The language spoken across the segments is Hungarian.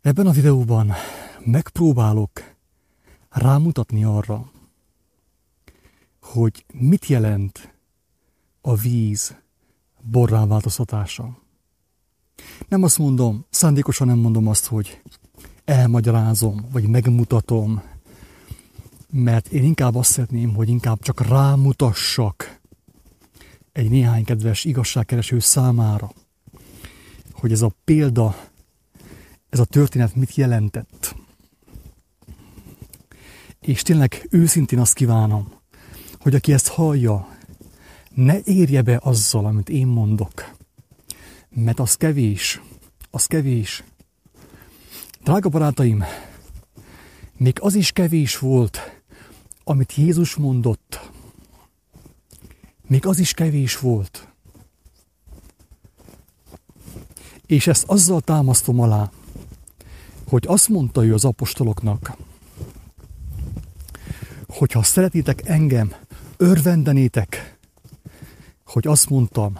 Ebben a videóban megpróbálok rámutatni arra, hogy mit jelent a víz borrá változtatása. Nem azt mondom, szándékosan nem mondom azt, hogy elmagyarázom, vagy megmutatom, mert én inkább azt szeretném, hogy inkább csak rámutassak egy néhány kedves igazságkereső számára, hogy ez a példa, ez a történet mit jelentett. És tényleg őszintén azt kívánom, hogy aki ezt hallja, ne érje be azzal, amit én mondok. Mert az kevés, az kevés. Drága barátaim, még az is kevés volt, amit Jézus mondott. Még az is kevés volt. És ezt azzal támasztom alá, hogy azt mondta ő az apostoloknak, hogy ha szeretitek engem, örvendenétek, hogy azt mondtam,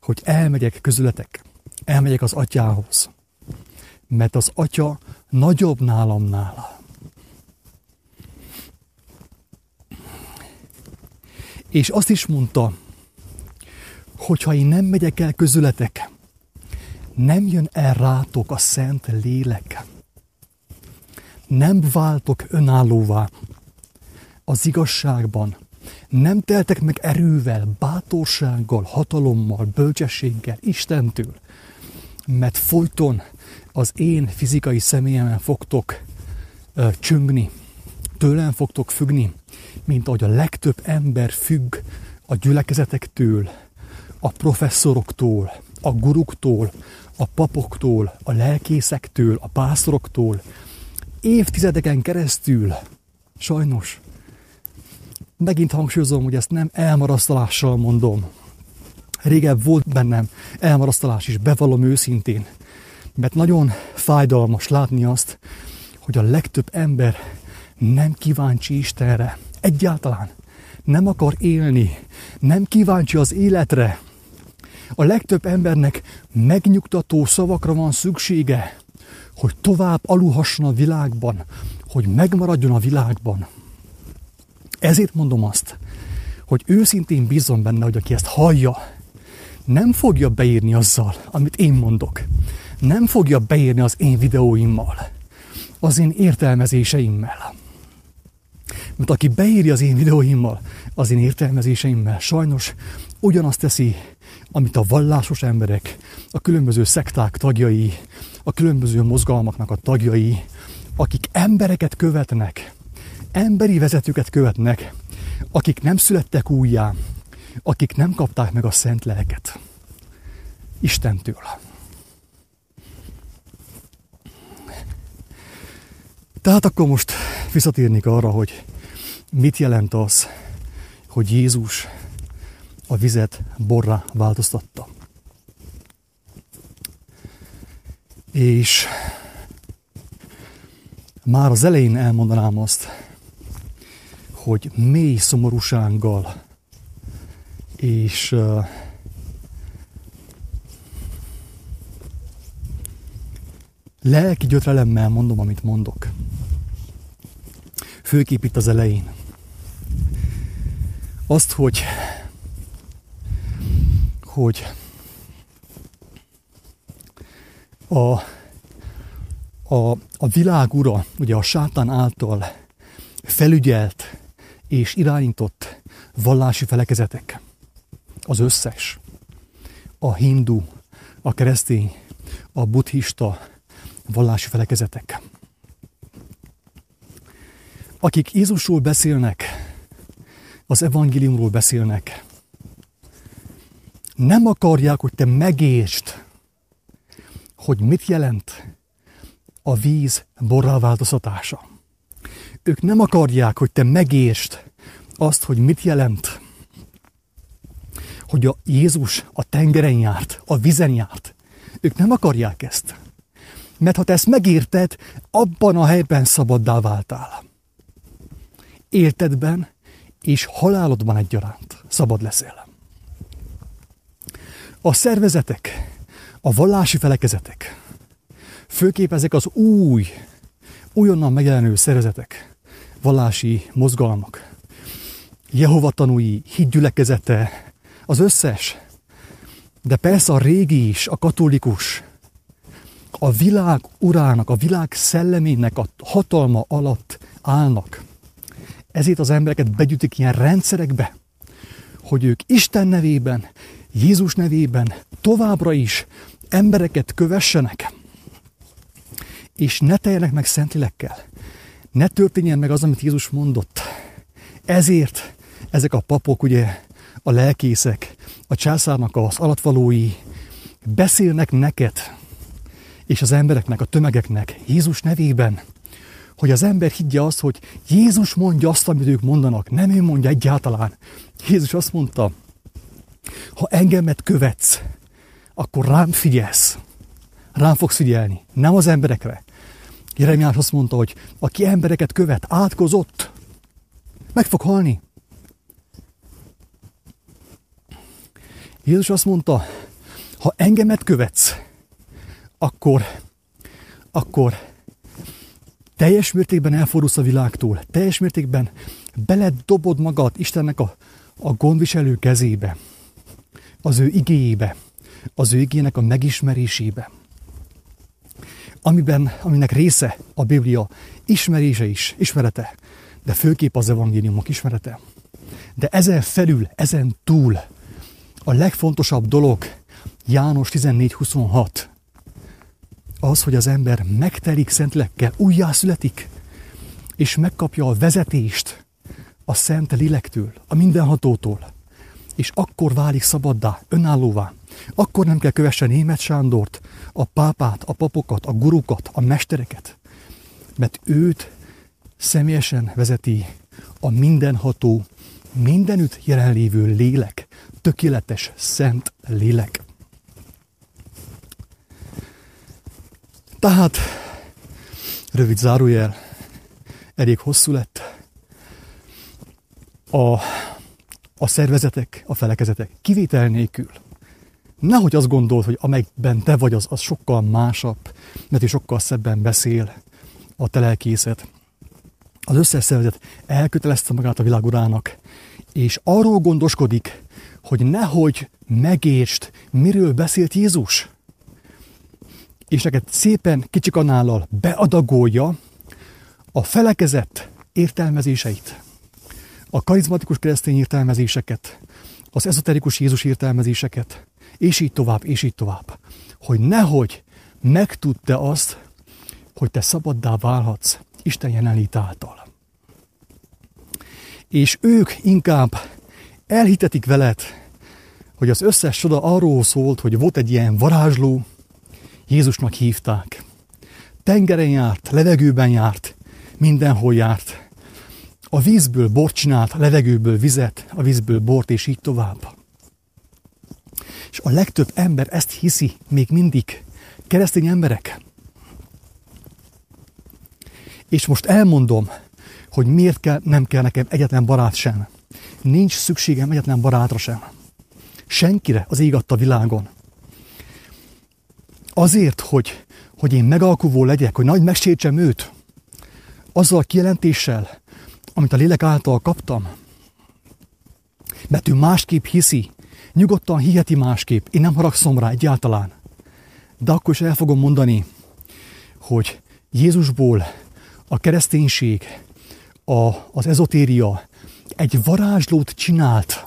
hogy elmegyek közületek, elmegyek az atyához, mert az atya nagyobb nálam nála. És azt is mondta, hogy ha én nem megyek el közületek, nem jön el rátok a szent lélek. Nem váltok önállóvá az igazságban. Nem teltek meg erővel, bátorsággal, hatalommal, bölcsességgel, Istentől. Mert folyton az én fizikai személyemen fogtok ö, csüngni, tőlem fogtok függni, mint ahogy a legtöbb ember függ a gyülekezetektől, a professzoroktól, a guruktól, a papoktól, a lelkészektől, a pásztoroktól, évtizedeken keresztül, sajnos, megint hangsúlyozom, hogy ezt nem elmarasztalással mondom. Régebb volt bennem elmarasztalás is, bevallom őszintén, mert nagyon fájdalmas látni azt, hogy a legtöbb ember nem kíváncsi Istenre. Egyáltalán nem akar élni, nem kíváncsi az életre. A legtöbb embernek megnyugtató szavakra van szüksége, hogy tovább alulhasson a világban, hogy megmaradjon a világban. Ezért mondom azt, hogy őszintén bízom benne, hogy aki ezt hallja, nem fogja beírni azzal, amit én mondok. Nem fogja beírni az én videóimmal, az én értelmezéseimmel. Mert aki beírja az én videóimmal, az én értelmezéseimmel, sajnos ugyanazt teszi, amit a vallásos emberek, a különböző szekták tagjai, a különböző mozgalmaknak a tagjai, akik embereket követnek, emberi vezetőket követnek, akik nem születtek újjá, akik nem kapták meg a szent lelket Istentől. Tehát akkor most visszatérnék arra, hogy mit jelent az, hogy Jézus a vizet borra változtatta. És már az elején elmondanám azt, hogy mély szomorúsággal és uh, lelki gyötrelemmel mondom, amit mondok. Főképp itt az elején. Azt, hogy hogy a, a, a világ ura, ugye a sátán által felügyelt és irányított vallási felekezetek, az összes, a hindu, a keresztény, a buddhista vallási felekezetek, akik Jézusról beszélnek, az evangéliumról beszélnek, nem akarják, hogy te megértsd, hogy mit jelent a víz borrá változtatása. Ők nem akarják, hogy te megértsd azt, hogy mit jelent, hogy a Jézus a tengeren járt, a vizen járt. Ők nem akarják ezt. Mert ha te ezt megérted, abban a helyben szabaddá váltál. Éltedben és halálodban egyaránt szabad leszel. A szervezetek, a vallási felekezetek Főképp ezek az új, újonnan megjelenő szervezetek, vallási mozgalmak, Jehova tanúi, hídgyülekezete, az összes, de persze a régi is, a katolikus, a világ urának, a világ szellemének a hatalma alatt állnak. Ezért az embereket begyűjtik ilyen rendszerekbe, hogy ők Isten nevében, Jézus nevében továbbra is embereket kövessenek, és ne teljenek meg Szentlélekkel. Ne történjen meg az, amit Jézus mondott. Ezért ezek a papok, ugye, a lelkészek, a császárnak az alatvalói beszélnek neked, és az embereknek, a tömegeknek Jézus nevében, hogy az ember higgye azt, hogy Jézus mondja azt, amit ők mondanak, nem ő mondja egyáltalán. Jézus azt mondta, ha engemet követsz, akkor rám figyelsz. Rám fogsz figyelni, nem az emberekre. Jeremiás azt mondta, hogy aki embereket követ, átkozott, meg fog halni. Jézus azt mondta, ha engemet követsz, akkor, akkor teljes mértékben elfordulsz a világtól, teljes mértékben beledobod magad Istennek a, a gondviselő kezébe, az ő igéjébe, az ő igének a megismerésébe, amiben, aminek része a Biblia ismerése is, ismerete, de főképp az evangéliumok ismerete. De ezen felül, ezen túl a legfontosabb dolog János 14.26 az, hogy az ember megtelik szentlekkel, újjászületik, és megkapja a vezetést a szent lélektől, a mindenhatótól, és akkor válik szabaddá, önállóvá. Akkor nem kell kövesse német Sándort, a pápát, a papokat, a gurukat, a mestereket, mert őt személyesen vezeti a mindenható, mindenütt jelenlévő lélek, tökéletes, szent lélek. Tehát, rövid zárójel, elég hosszú lett. A, a szervezetek, a felekezetek kivétel nélkül. Nehogy azt gondold, hogy amelyikben te vagy, az, az sokkal másabb, mert is sokkal szebben beszél a telelkészet. Az összes szervezet elkötelezte magát a világurának, és arról gondoskodik, hogy nehogy megértsd, miről beszélt Jézus és neked szépen kicsikanállal beadagolja a felekezett értelmezéseit, a karizmatikus keresztény értelmezéseket, az ezoterikus Jézus értelmezéseket, és így tovább, és így tovább. Hogy nehogy megtudd te azt, hogy te szabaddá válhatsz Isten jelenlét által. És ők inkább elhitetik veled, hogy az összes csoda arról szólt, hogy volt egy ilyen varázsló, Jézusnak hívták. Tengeren járt, levegőben járt, mindenhol járt. A vízből bort csinált, a levegőből vizet, a vízből bort, és így tovább. És a legtöbb ember ezt hiszi még mindig. Keresztény emberek. És most elmondom, hogy miért kell, nem kell nekem egyetlen barát sem. Nincs szükségem egyetlen barátra sem. Senkire az ég adta világon. Azért, hogy, hogy én megalkuvó legyek, hogy nagy megsértsem őt, azzal a kijelentéssel, amit a lélek által kaptam. Mert ő másképp hiszi, nyugodtan hiheti másképp, én nem haragszom rá egyáltalán. De akkor is el fogom mondani, hogy Jézusból a kereszténység, a, az ezotéria egy varázslót csinált.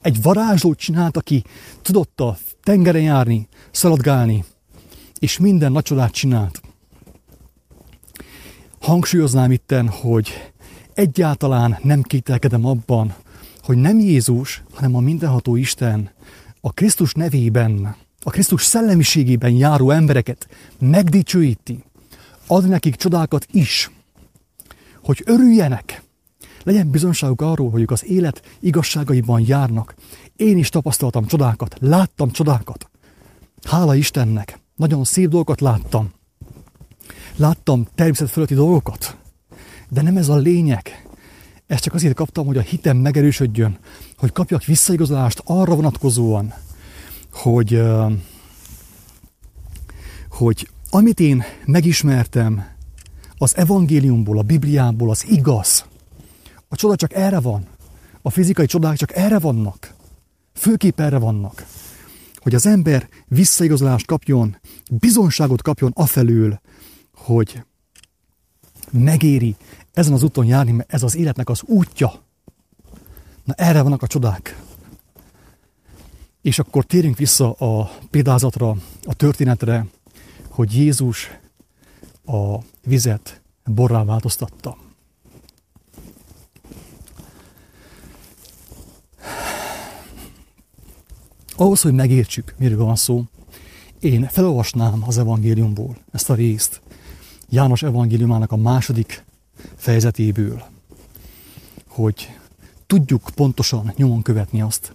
Egy varázslót csinált, aki tudott a tengeren járni, szaladgálni, és minden nagy csodát csinált. Hangsúlyoznám itten, hogy egyáltalán nem kételkedem abban, hogy nem Jézus, hanem a mindenható Isten a Krisztus nevében, a Krisztus szellemiségében járó embereket megdicsőíti, ad nekik csodákat is, hogy örüljenek, legyen bizonságuk arról, hogy ők az élet igazságaiban járnak. Én is tapasztaltam csodákat, láttam csodákat. Hála Istennek! Nagyon szép dolgokat láttam. Láttam természet fölötti dolgokat. De nem ez a lényeg. Ezt csak azért kaptam, hogy a hitem megerősödjön, hogy kapjak visszaigazolást arra vonatkozóan, hogy, hogy amit én megismertem az evangéliumból, a Bibliából, az igaz. A csoda csak erre van. A fizikai csodák csak erre vannak. Főképp erre vannak. Hogy az ember visszaigazolást kapjon, bizonságot kapjon afelől, hogy megéri ezen az úton járni, mert ez az életnek az útja. Na erre vannak a csodák. És akkor térjünk vissza a példázatra, a történetre, hogy Jézus a vizet borrá változtatta. Ahhoz, hogy megértsük, miről van szó, én felolvasnám az evangéliumból ezt a részt, János evangéliumának a második fejezetéből, hogy tudjuk pontosan nyomon követni azt,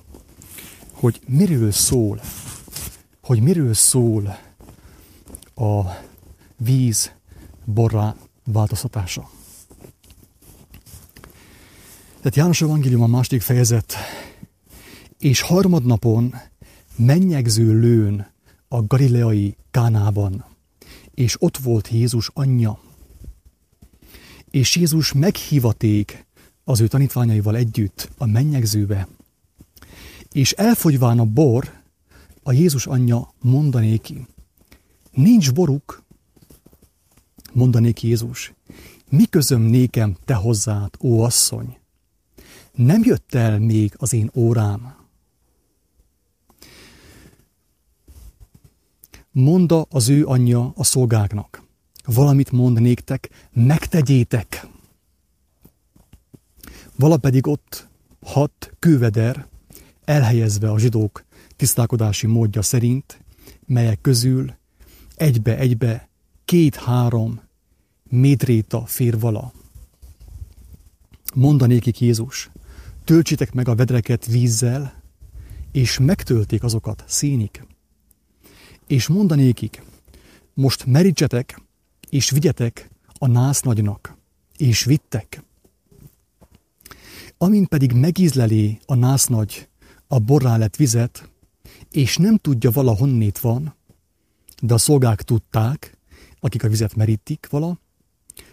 hogy miről szól, hogy miről szól a víz borrá változtatása. Tehát János Evangélium a második fejezet, és harmadnapon mennyegző lőn a galileai Kánában, és ott volt Jézus anyja. És Jézus meghívaték az ő tanítványaival együtt a mennyegzőbe, és elfogyván a bor, a Jézus anyja mondanéki, nincs boruk, mondanék Jézus, mi közöm nékem te hozzád, ó asszony? Nem jött el még az én órám. Monda az ő anyja a szolgáknak. Valamit mond néktek, megtegyétek. Vala pedig ott hat kőveder, elhelyezve a zsidók tisztálkodási módja szerint, melyek közül egybe-egybe két-három médréta fér vala. Mondanékik Jézus, töltsétek meg a vedreket vízzel, és megtölték azokat szénik. És mondanékik, most merítsetek, és vigyetek a nász nagynak, és vittek. Amint pedig megízleli a nász nagy a borrá lett vizet, és nem tudja valahonnét van, de a szolgák tudták, akik a vizet merítik vala,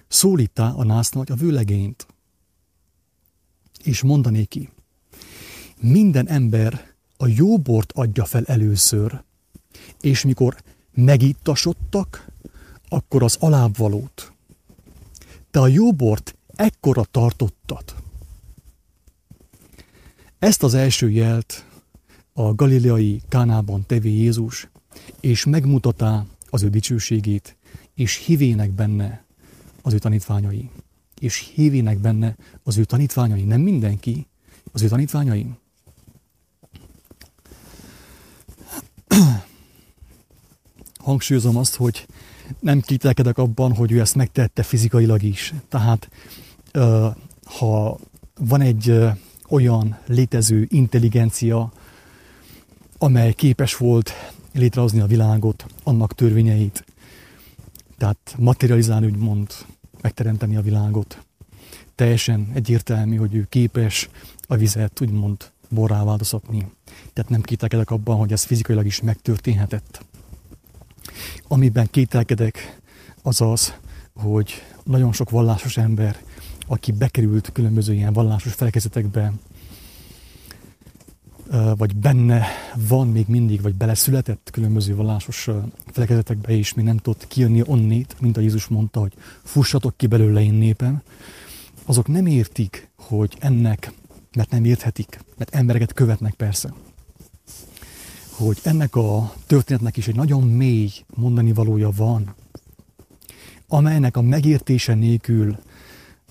szólítá a násznagy a vőlegényt. És mondané ki, minden ember a jó bort adja fel először, és mikor megittasodtak, akkor az alábbvalót. Te a jó bort ekkora tartottad. Ezt az első jelt a galileai Kánában tevé Jézus, és megmutatá az ő dicsőségét, és hívének benne az ő tanítványai. És hívének benne az ő tanítványai. Nem mindenki, az ő tanítványai. Hangsúlyozom azt, hogy nem kételkedek abban, hogy ő ezt megtette fizikailag is. Tehát ha van egy olyan létező intelligencia, amely képes volt létrehozni a világot, annak törvényeit, tehát materializálni, úgymond, megteremteni a világot. Teljesen egyértelmű, hogy ő képes a vizet, úgymond, borrá változtatni. Tehát nem kételkedek abban, hogy ez fizikailag is megtörténhetett. Amiben kételkedek, az az, hogy nagyon sok vallásos ember, aki bekerült különböző ilyen vallásos felekezetekbe, vagy benne van még mindig, vagy beleszületett különböző vallásos felekezetekbe, és még nem tudott kijönni onnét, mint a Jézus mondta, hogy fussatok ki belőle én népem, azok nem értik, hogy ennek, mert nem érthetik, mert embereket követnek persze, hogy ennek a történetnek is egy nagyon mély mondani valója van, amelynek a megértése nélkül,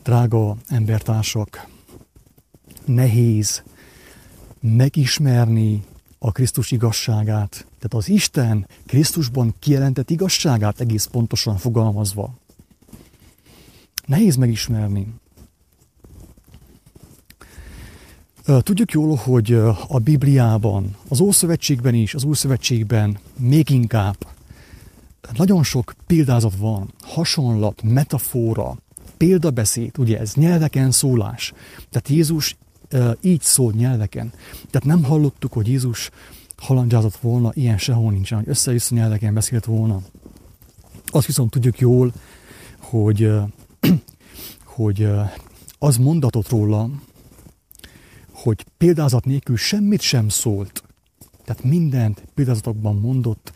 drága embertársak, nehéz megismerni a Krisztus igazságát, tehát az Isten Krisztusban kijelentett igazságát egész pontosan fogalmazva. Nehéz megismerni. Tudjuk jól, hogy a Bibliában, az Ószövetségben is, az Újszövetségben még inkább nagyon sok példázat van, hasonlat, metafora, példabeszéd, ugye ez nyelveken szólás. Tehát Jézus így szól nyelveken. Tehát nem hallottuk, hogy Jézus halandzsázott volna, ilyen sehol nincsen, hogy össze nyelveken beszélt volna. Azt viszont tudjuk jól, hogy, hogy az mondatot róla, hogy példázat nélkül semmit sem szólt. Tehát mindent példázatokban mondott,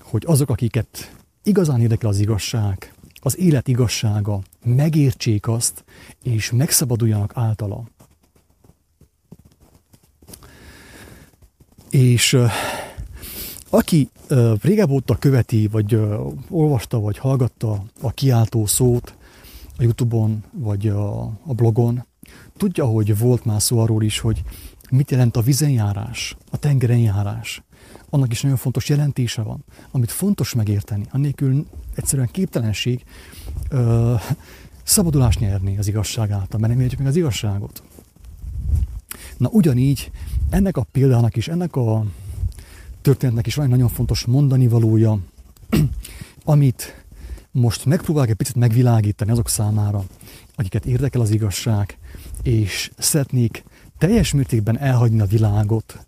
hogy azok, akiket igazán érdekel az igazság, az élet igazsága, megértsék azt, és megszabaduljanak általa. És aki régebb óta követi, vagy olvasta, vagy hallgatta a kiáltó szót a Youtube-on, vagy a blogon, tudja, hogy volt már szó arról is, hogy mit jelent a vizenjárás, a tengeren járás. Annak is nagyon fontos jelentése van, amit fontos megérteni. Annélkül egyszerűen képtelenség ö, szabadulást nyerni az igazság által, mert nem értjük meg az igazságot. Na ugyanígy ennek a példának is, ennek a történetnek is van egy nagyon fontos mondani valója, amit most megpróbálok egy picit megvilágítani azok számára, akiket érdekel az igazság, és szeretnék teljes mértékben elhagyni a világot,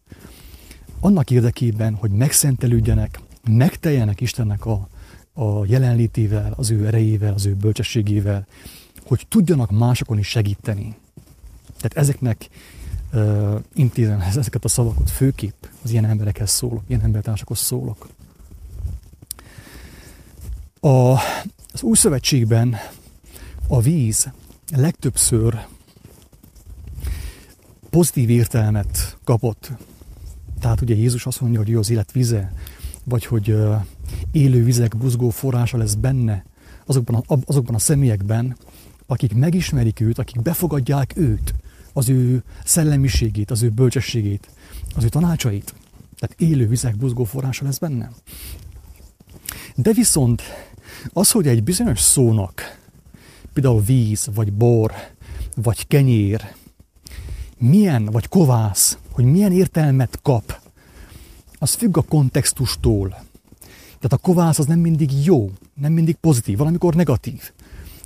annak érdekében, hogy megszentelődjenek, megteljenek Istennek a, a jelenlétével, az ő erejével, az ő bölcsességével, hogy tudjanak másokon is segíteni. Tehát ezeknek uh, intézem ezeket a szavakat főképp az ilyen emberekhez szólok, ilyen embertársakhoz szólok. A, az új szövetségben a víz legtöbbször pozitív értelmet kapott. Tehát ugye Jézus azt mondja, hogy jó az élet vize, vagy hogy élő vizek buzgó forrása lesz benne, azokban a, azokban a személyekben, akik megismerik őt, akik befogadják őt, az ő szellemiségét, az ő bölcsességét, az ő tanácsait. Tehát élő vizek buzgó forrása lesz benne. De viszont az, hogy egy bizonyos szónak, például víz, vagy bor, vagy kenyér, milyen, vagy kovász, hogy milyen értelmet kap, az függ a kontextustól. Tehát a kovász az nem mindig jó, nem mindig pozitív, valamikor negatív.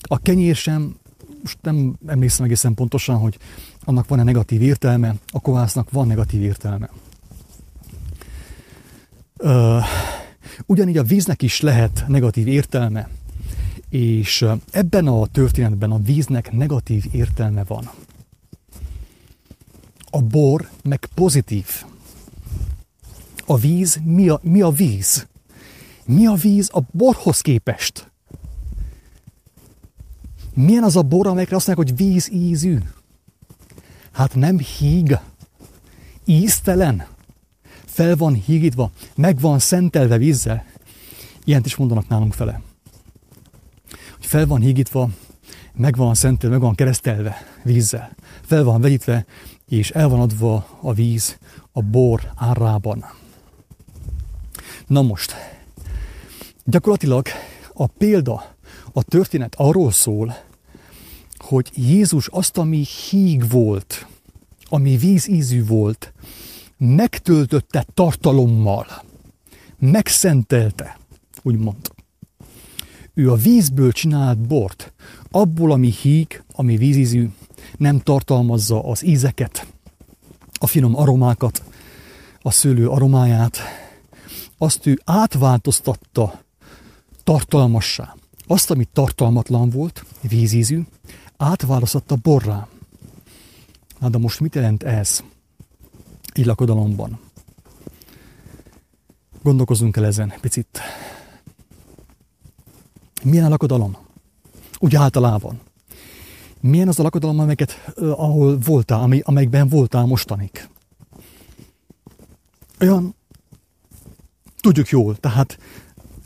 A kenyér sem, most nem emlékszem egészen pontosan, hogy annak van-e negatív értelme, a kovásznak van negatív értelme. Uh, ugyanígy a víznek is lehet negatív értelme, és ebben a történetben a víznek negatív értelme van. A bor meg pozitív. A víz, mi a, mi a víz? Mi a víz a borhoz képest? Milyen az a bor, amelyekre azt mondják, hogy víz ízű? Hát nem híg, íztelen, fel van hígítva, meg van szentelve vízzel. Ilyent is mondanak nálunk fele. Fel van hígítva, meg van szentelve, meg van keresztelve vízzel. Fel van vegyítve, és el van adva a víz a bor árában. Na most, gyakorlatilag a példa, a történet arról szól, hogy Jézus azt, ami híg volt, ami vízízű volt, megtöltötte tartalommal, megszentelte, úgymond. Ő a vízből csinált bort, abból, ami híg, ami vízízű, nem tartalmazza az ízeket, a finom aromákat, a szőlő aromáját, azt ő átváltoztatta tartalmassá. Azt, ami tartalmatlan volt, vízízű, átváltoztatta borrá. Na de most mit jelent ez így lakodalomban? Gondolkozunk el ezen picit. Milyen a lakodalom? Úgy általában. Milyen az a lakodalom, amelyeket, ahol voltál, amely, amelyikben voltál mostanig? Olyan, tudjuk jól, tehát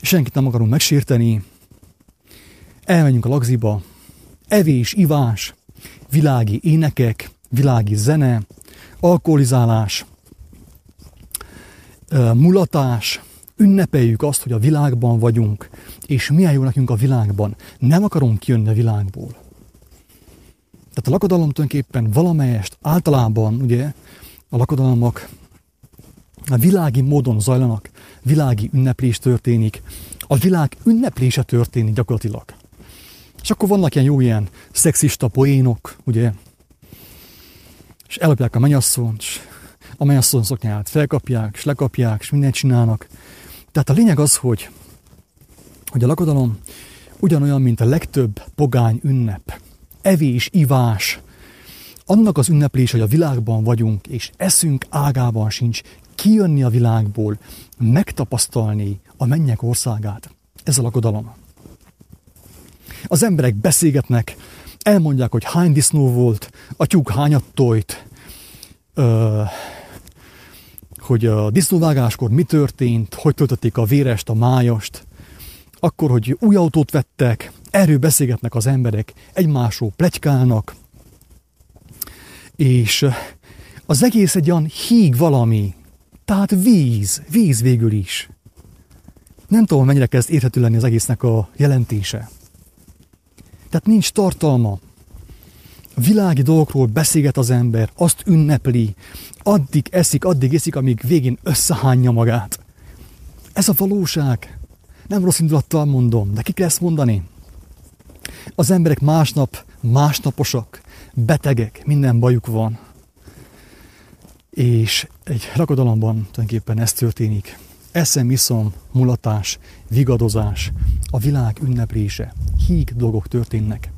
senkit nem akarunk megsérteni, elmenjünk a lagziba, evés, ivás, világi énekek, világi zene, alkoholizálás, mulatás, ünnepeljük azt, hogy a világban vagyunk, és milyen jó nekünk a világban. Nem akarunk kijönni a világból. Tehát a lakodalom tulajdonképpen valamelyest általában ugye a lakodalmak a világi módon zajlanak, világi ünneplés történik, a világ ünneplése történik gyakorlatilag. És akkor vannak ilyen jó ilyen szexista poénok, ugye, és ellopják a mennyasszont, és a mennyasszony szoknyát felkapják, és lekapják, és mindent csinálnak. Tehát a lényeg az, hogy, hogy a lakodalom ugyanolyan, mint a legtöbb pogány ünnep. Evés, ivás, annak az ünneplés, hogy a világban vagyunk, és eszünk ágában sincs kijönni a világból, megtapasztalni a mennyek országát. Ez a lakodalom. Az emberek beszélgetnek, elmondják, hogy hány disznó volt, a tyúk hányat tojt, hogy a disznóvágáskor mi történt, hogy töltötték a vérest, a májast, akkor, hogy új autót vettek, erről beszélgetnek az emberek, egymásról plegykálnak, és az egész egy olyan híg valami, tehát víz, víz végül is. Nem tudom, mennyire kezd érhető lenni az egésznek a jelentése. Tehát nincs tartalma. Világi dolgokról beszélget az ember, azt ünnepli, addig eszik, addig eszik, amíg végén összehányja magát. Ez a valóság. Nem rossz indulattal mondom, de ki ezt mondani? Az emberek másnap másnaposak, betegek, minden bajuk van. És egy lakodalomban tulajdonképpen ez történik. Eszem, iszom, mulatás, vigadozás, a világ ünneplése, híg dolgok történnek.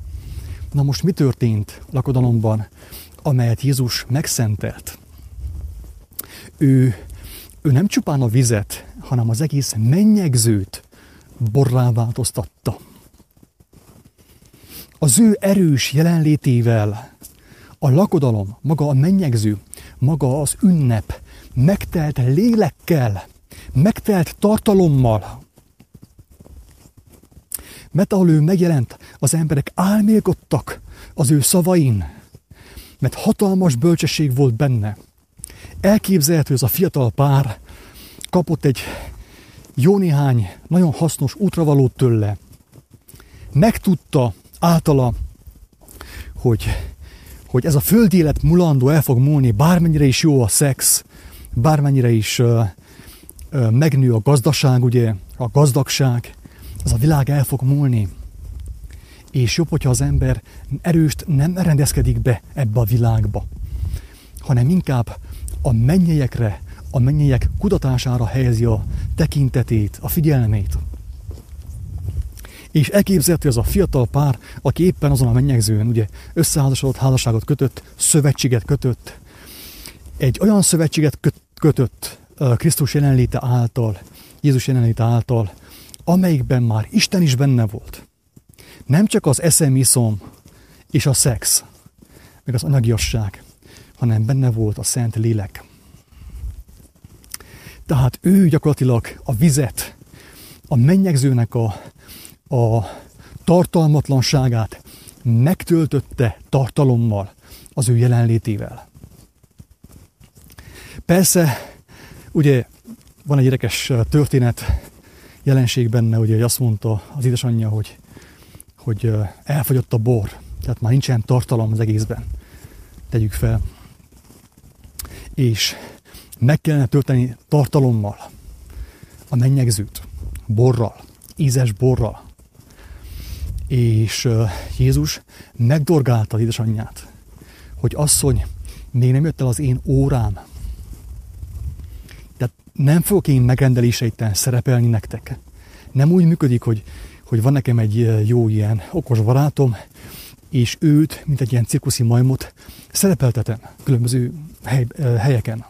Na most mi történt lakodalomban, amelyet Jézus megszentelt? Ő, ő nem csupán a vizet, hanem az egész mennyegzőt borrá változtatta. Az ő erős jelenlétével a lakodalom, maga a mennyegző, maga az ünnep megtelt lélekkel, megtelt tartalommal. Mert ahol ő megjelent, az emberek álmélkodtak az ő szavain, mert hatalmas bölcsesség volt benne. Elképzelhető, ez a fiatal pár kapott egy jó néhány nagyon hasznos útravalót tőle. Megtudta általa, hogy, hogy ez a földi élet mulandó el fog múlni, bármennyire is jó a szex, bármennyire is uh, uh, megnő a gazdaság, ugye, a gazdagság, az a világ el fog múlni. És jobb, hogyha az ember erőst nem rendezkedik be ebbe a világba, hanem inkább a mennyeiekre, a mennyeiek kutatására helyezi a tekintetét, a figyelmét. És elképzelhető az a fiatal pár, aki éppen azon a mennyegzőn ugye összeházasodott, házasságot kötött, szövetséget kötött. Egy olyan szövetséget kötött Krisztus jelenléte által, Jézus jelenléte által, amelyikben már Isten is benne volt. Nem csak az eszem, iszom és a szex, meg az anyagiasság, hanem benne volt a Szent Lélek. Tehát ő gyakorlatilag a vizet, a mennyegzőnek a, a tartalmatlanságát megtöltötte tartalommal, az ő jelenlétével. Persze, ugye van egy érdekes történet, jelenség benne, ugye, hogy azt mondta az édesanyja, hogy, hogy elfogyott a bor, tehát már nincsen tartalom az egészben. Tegyük fel. És meg kellene tölteni tartalommal a mennyegzőt, borral, ízes borral, és Jézus megdorgálta az édesanyját, hogy asszony, még nem jött el az én órám. Tehát nem fogok én megrendeléseitten szerepelni nektek. Nem úgy működik, hogy, hogy van nekem egy jó ilyen okos barátom, és őt, mint egy ilyen cirkuszi majmot, szerepeltetem különböző hely, helyeken.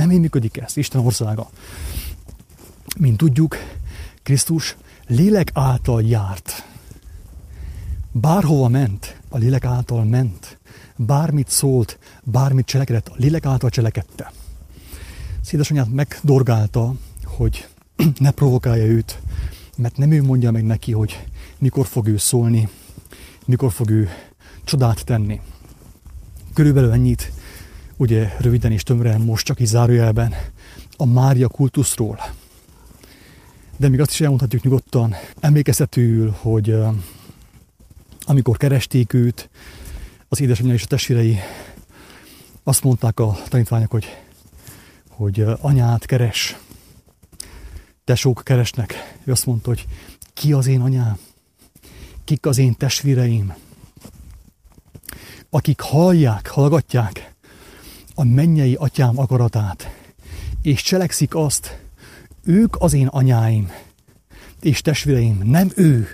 Nem így működik ez, Isten országa. Mint tudjuk, Krisztus lélek által járt Bárhova ment, a lélek által ment. Bármit szólt, bármit cselekedett, a lélek által cselekedte. Szédesanyját megdorgálta, hogy ne provokálja őt, mert nem ő mondja meg neki, hogy mikor fog ő szólni, mikor fog ő csodát tenni. Körülbelül ennyit, ugye röviden és tömören most csak így zárójelben, a Mária kultuszról. De még azt is elmondhatjuk nyugodtan, emlékeztetőül, hogy amikor keresték őt, az édesanyja és a testvérei azt mondták a tanítványok, hogy, hogy anyát keres, tesók keresnek. Ő azt mondta, hogy ki az én anyám, kik az én testvéreim, akik hallják, hallgatják a mennyei atyám akaratát, és cselekszik azt, ők az én anyáim. és testvéreim, nem ő.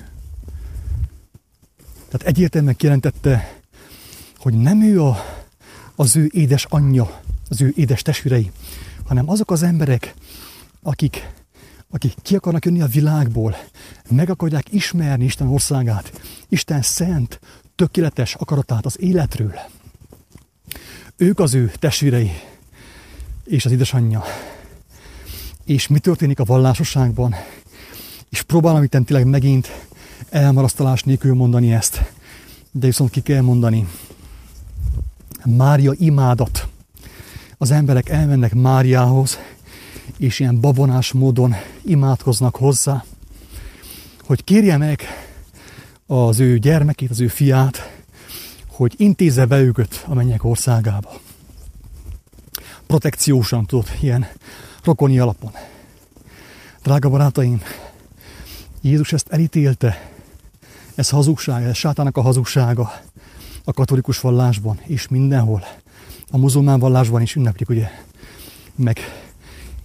Tehát egyértelműen kijelentette, hogy nem ő a, az ő édes anyja, az ő édes testvérei, hanem azok az emberek, akik, akik ki akarnak jönni a világból, meg akarják ismerni Isten országát, Isten szent, tökéletes akaratát az életről. Ők az ő testvérei és az édesanyja. És mi történik a vallásosságban? És próbálom itt tényleg megint elmarasztalás nélkül mondani ezt, de viszont ki kell mondani. Mária imádat. Az emberek elmennek Máriához, és ilyen babonás módon imádkoznak hozzá, hogy kérje meg az ő gyermekét, az ő fiát, hogy intézze be őket a mennyek országába. Protekciósan, tudod, ilyen rokoni alapon. Drága barátaim, Jézus ezt elítélte, ez hazugság, ez sátának a hazugsága a katolikus vallásban és mindenhol. A muzulmán vallásban is ünneplik, ugye? Meg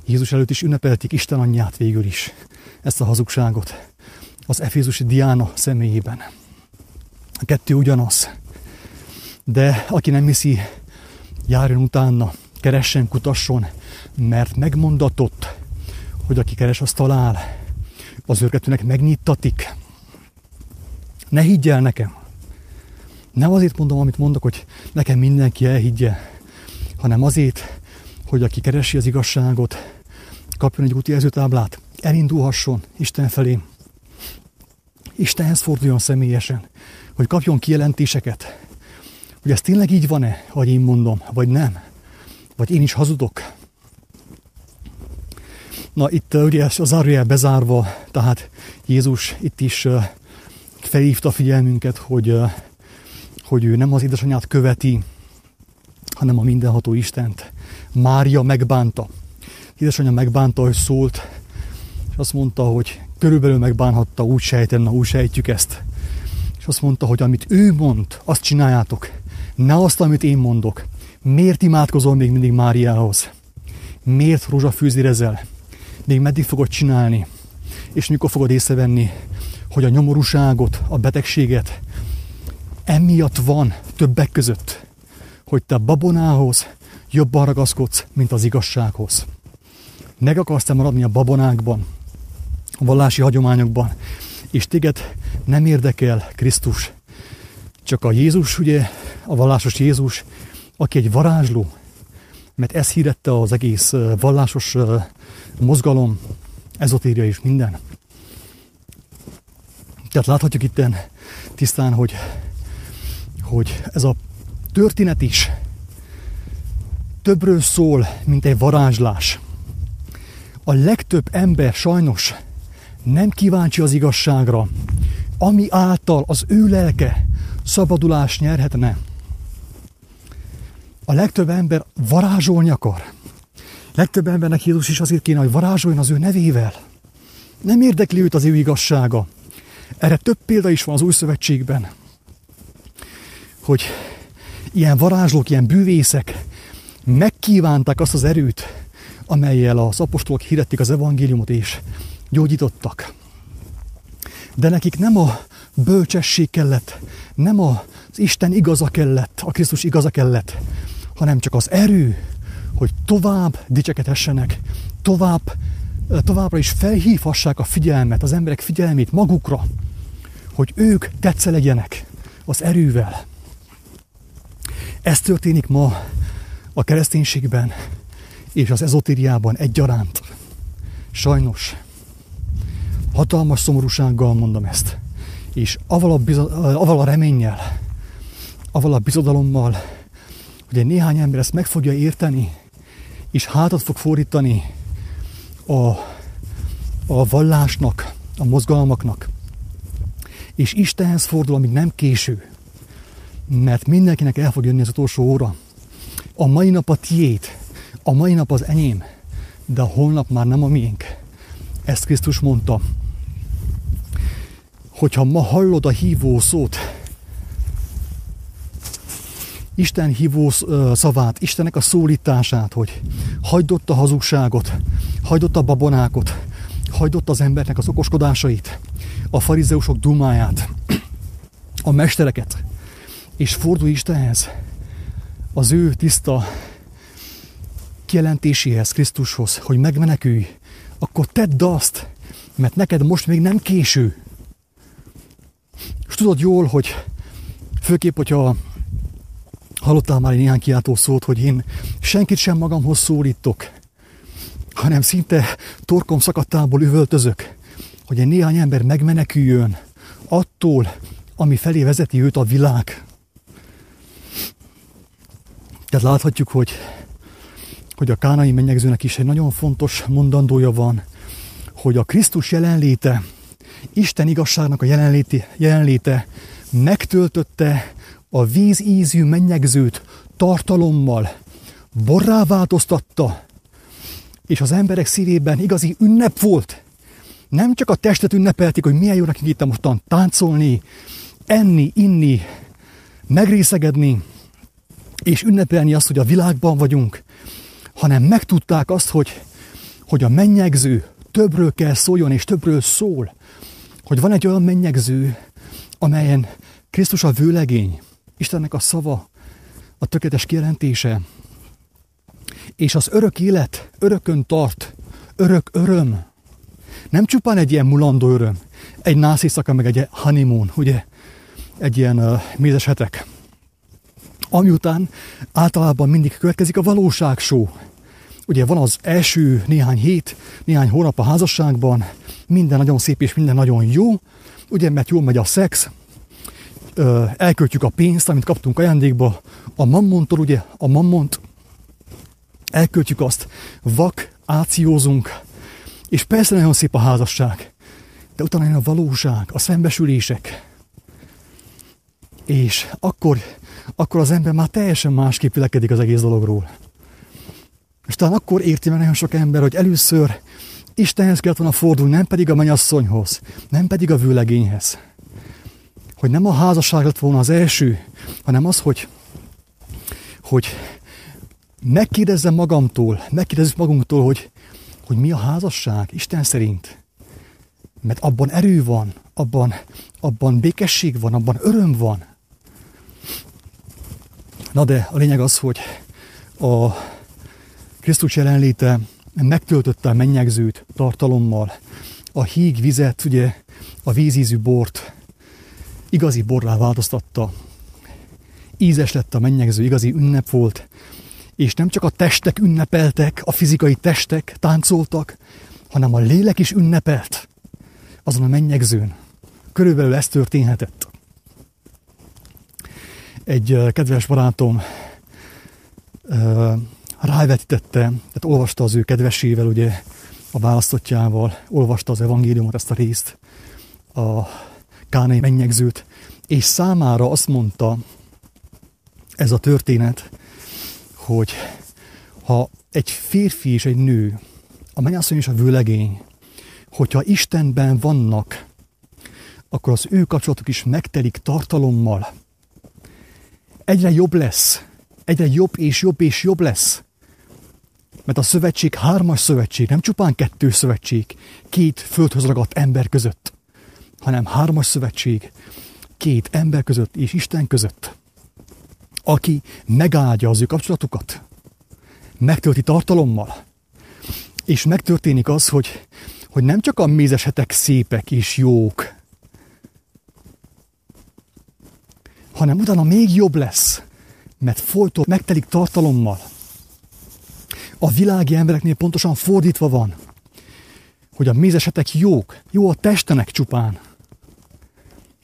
Jézus előtt is ünnepelték Isten anyját végül is, ezt a hazugságot az Efézusi Diána személyében. A kettő ugyanaz. De aki nem hiszi, járjon utána, keressen, kutasson, mert megmondatott, hogy aki keres, az talál. Az őrgetőnek megnyittatik. Ne higgy el nekem. Nem azért mondom, amit mondok, hogy nekem mindenki elhiggye, hanem azért, hogy aki keresi az igazságot, kapjon egy úti ezőtáblát, elindulhasson Isten felé, Istenhez forduljon személyesen, hogy kapjon kijelentéseket, hogy ez tényleg így van-e, hogy én mondom, vagy nem, vagy én is hazudok. Na itt ugye az arjel bezárva, tehát Jézus itt is felhívta a figyelmünket, hogy, hogy ő nem az édesanyját követi, hanem a mindenható Istent. Mária megbánta. Édesanyja megbánta, hogy szólt, és azt mondta, hogy körülbelül megbánhatta, úgy sejten, na úgy sejtjük ezt. És azt mondta, hogy amit ő mond, azt csináljátok. Ne azt, amit én mondok. Miért imádkozol még mindig Máriához? Miért rózsafűzérezel? Még meddig fogod csinálni? És mikor fogod észrevenni, hogy a nyomorúságot, a betegséget emiatt van többek között, hogy te babonához jobban ragaszkodsz, mint az igazsághoz. Meg akarsz te maradni a babonákban, a vallási hagyományokban, és téged nem érdekel Krisztus, csak a Jézus, ugye, a vallásos Jézus, aki egy varázsló, mert ez hirdette az egész vallásos mozgalom, ezotéria és minden. Tehát láthatjuk itt tisztán, hogy, hogy ez a történet is többről szól, mint egy varázslás. A legtöbb ember sajnos nem kíváncsi az igazságra, ami által az ő lelke szabadulást nyerhetne. A legtöbb ember varázsolni akar. Legtöbb embernek Jézus is azért kéne, hogy varázsoljon az ő nevével. Nem érdekli őt az ő igazsága. Erre több példa is van az új szövetségben, hogy ilyen varázslók, ilyen bűvészek megkívánták azt az erőt, amelyel az apostolok hirdették az evangéliumot, és gyógyítottak. De nekik nem a bölcsesség kellett, nem az Isten igaza kellett, a Krisztus igaza kellett, hanem csak az erő, hogy tovább dicsekedhessenek, tovább, továbbra is felhívhassák a figyelmet, az emberek figyelmét magukra, hogy ők tetszelegjenek az erővel. Ez történik ma a kereszténységben és az ezotériában egyaránt. Sajnos. Hatalmas szomorúsággal mondom ezt. És aval a, bizo- aval a reménnyel, aval a bizodalommal, hogy egy néhány ember ezt meg fogja érteni, és hátat fog fordítani a, a vallásnak, a mozgalmaknak, és Istenhez fordul, amíg nem késő, mert mindenkinek el fog jönni az utolsó óra. A mai nap a tiét, a mai nap az enyém, de a holnap már nem a miénk. Ezt Krisztus mondta hogyha ma hallod a hívó szót, Isten hívó szavát, Istennek a szólítását, hogy hagyd ott a hazugságot, hagyd ott a babonákot, hagyott az embernek az okoskodásait, a farizeusok dumáját, a mestereket, és fordulj Istenhez, az ő tiszta kijelentéséhez, Krisztushoz, hogy megmenekülj, akkor tedd azt, mert neked most még nem késő. És tudod jól, hogy főképp, hogyha hallottál már néhány kiáltó szót, hogy én senkit sem magamhoz szólítok, hanem szinte torkom szakadtából üvöltözök, hogy egy néhány ember megmeneküljön attól, ami felé vezeti őt a világ. Tehát láthatjuk, hogy, hogy a kánai mennyegzőnek is egy nagyon fontos mondandója van, hogy a Krisztus jelenléte, Isten igazságnak a jelenléte, jelenléte megtöltötte a víz ízű mennyegzőt tartalommal, borrá változtatta, és az emberek szívében igazi ünnep volt. Nem csak a testet ünnepelték, hogy milyen jó nekünk itt mostan táncolni, enni, inni, megrészegedni, és ünnepelni azt, hogy a világban vagyunk, hanem megtudták azt, hogy, hogy a mennyegző többről kell szóljon, és többről szól. Hogy van egy olyan mennyegző, amelyen Krisztus a vőlegény, Istennek a szava, a tökéletes kijelentése, és az örök élet örökön tart, örök öröm. Nem csupán egy ilyen mulandó öröm, egy nász éjszaka, meg egy honeymoon, ugye, egy ilyen uh, mézes hetek. Ami után általában mindig következik a valóságsó. Ugye van az első néhány hét, néhány hónap a házasságban, minden nagyon szép és minden nagyon jó, ugye, mert jól megy a szex, elköltjük a pénzt, amit kaptunk ajándékba, a mammontól, ugye, a mammont, elköltjük azt, vak, ációzunk, és persze nagyon szép a házasság, de utána jön a valóság, a szembesülések, és akkor, akkor az ember már teljesen másképp vilekedik az egész dologról. És talán akkor érti meg nagyon sok ember, hogy először Istenhez kellett volna fordulni, nem pedig a mennyasszonyhoz, nem pedig a vőlegényhez. Hogy nem a házasság lett volna az első, hanem az, hogy, hogy megkérdezzem magamtól, megkérdezzük magunktól, hogy, hogy mi a házasság Isten szerint. Mert abban erő van, abban, abban békesség van, abban öröm van. Na de a lényeg az, hogy a Krisztus jelenléte megtöltötte a mennyegzőt tartalommal, a híg vizet, ugye a vízízű bort igazi borrá változtatta. Ízes lett a mennyegző, igazi ünnep volt, és nem csak a testek ünnepeltek, a fizikai testek táncoltak, hanem a lélek is ünnepelt azon a mennyegzőn. Körülbelül ez történhetett. Egy kedves barátom rávetítette, tehát olvasta az ő kedvesével, ugye a választottjával, olvasta az evangéliumot, ezt a részt, a kánai mennyegzőt, és számára azt mondta ez a történet, hogy ha egy férfi és egy nő, a mennyasszony és a vőlegény, hogyha Istenben vannak, akkor az ő kapcsolatuk is megtelik tartalommal. Egyre jobb lesz, egyre jobb és jobb és jobb lesz. Mert a szövetség hármas szövetség, nem csupán kettő szövetség, két földhöz ragadt ember között, hanem hármas szövetség, két ember között és Isten között aki megáldja az ő kapcsolatukat, megtölti tartalommal, és megtörténik az, hogy, hogy nem csak a mézesetek szépek és jók, hanem utána még jobb lesz, mert folyton megtelik tartalommal. A világi embereknél pontosan fordítva van, hogy a mézesetek jók, jó a testenek csupán,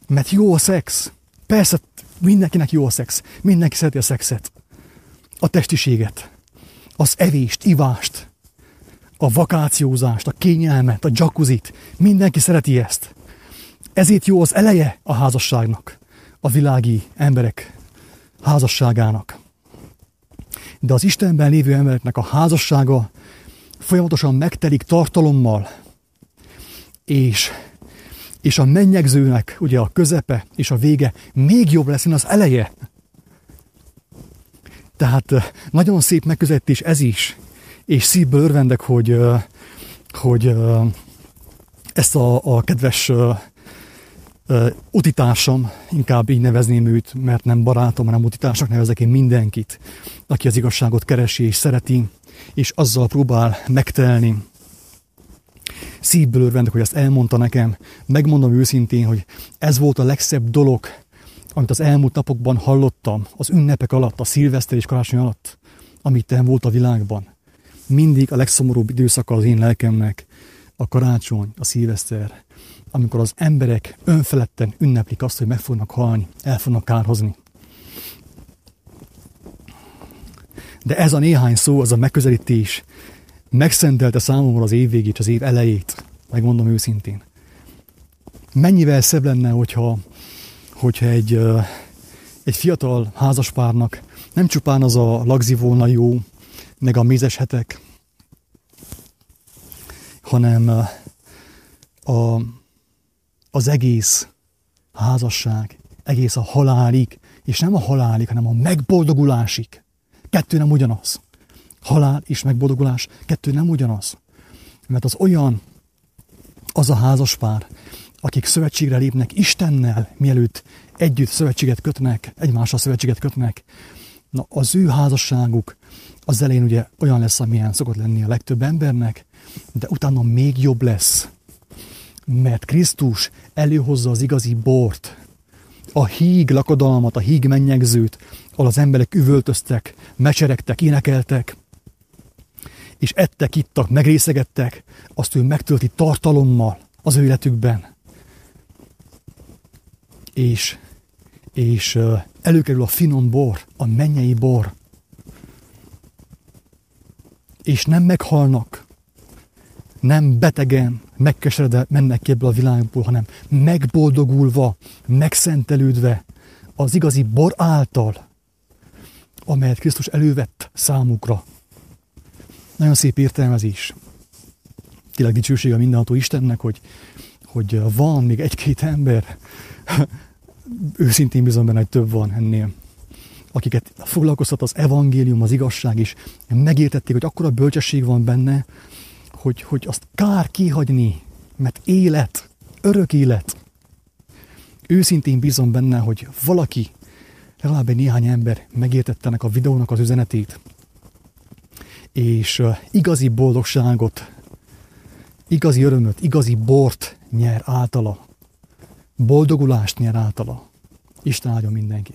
mert jó a szex. Persze Mindenkinek jó a szex. Mindenki szereti a szexet. A testiséget. Az evést, ivást. A vakációzást, a kényelmet, a jacuzzit. Mindenki szereti ezt. Ezért jó az eleje a házasságnak. A világi emberek házasságának. De az Istenben lévő embereknek a házassága folyamatosan megtelik tartalommal, és és a mennyegzőnek ugye a közepe és a vége még jobb lesz, mint az eleje. Tehát nagyon szép megközelítés ez is, és szívből örvendek, hogy, hogy ezt a, a kedves uh, utitársam, inkább így nevezném őt, mert nem barátom, hanem utitársak nevezek én mindenkit, aki az igazságot keresi és szereti, és azzal próbál megtelni. Szívből örvendek, hogy ezt elmondta nekem. Megmondom őszintén, hogy ez volt a legszebb dolog, amit az elmúlt napokban hallottam, az ünnepek alatt, a szilveszter és karácsony alatt, amit volt a világban. Mindig a legszomorúbb időszaka az én lelkemnek a karácsony, a szilveszter, amikor az emberek önfeledten ünneplik azt, hogy meg fognak halni, el fognak kárhozni. De ez a néhány szó, az a megközelítés megszentelte számomra az év végét, az év elejét, megmondom őszintén. Mennyivel szebb lenne, hogyha, hogyha egy, egy fiatal házaspárnak nem csupán az a lagzi volna jó, meg a mézes hetek, hanem a, az egész házasság, egész a halálig, és nem a halálig, hanem a megboldogulásig. Kettő nem ugyanaz. Halál és megboldogulás, kettő nem ugyanaz. Mert az olyan, az a házaspár, akik szövetségre lépnek Istennel, mielőtt együtt szövetséget kötnek, egymással szövetséget kötnek, na az ő házasságuk az elején ugye olyan lesz, amilyen szokott lenni a legtöbb embernek, de utána még jobb lesz. Mert Krisztus előhozza az igazi bort, a híg lakodalmat, a híg mennyegzőt, ahol az emberek üvöltöztek, mecseregtek, énekeltek, és ettek, ittak, megrészegettek, azt ő megtölti tartalommal az ő életükben. És, és előkerül a finom bor, a mennyei bor, és nem meghalnak, nem betegen, megkeseredve mennek ki ebből a világból, hanem megboldogulva, megszentelődve az igazi bor által, amelyet Krisztus elővett számukra. Nagyon szép értelmezés. Tényleg dicsőség a mindenható Istennek, hogy, hogy van még egy-két ember, őszintén bizony benne, hogy több van ennél, akiket foglalkoztat az evangélium, az igazság is, megértették, hogy akkora bölcsesség van benne, hogy, hogy azt kár kihagyni, mert élet, örök élet. Őszintén bízom benne, hogy valaki, legalább egy néhány ember megértettenek a videónak az üzenetét, és igazi boldogságot, igazi örömöt, igazi bort nyer általa, boldogulást nyer általa. Isten áldjon mindenkit!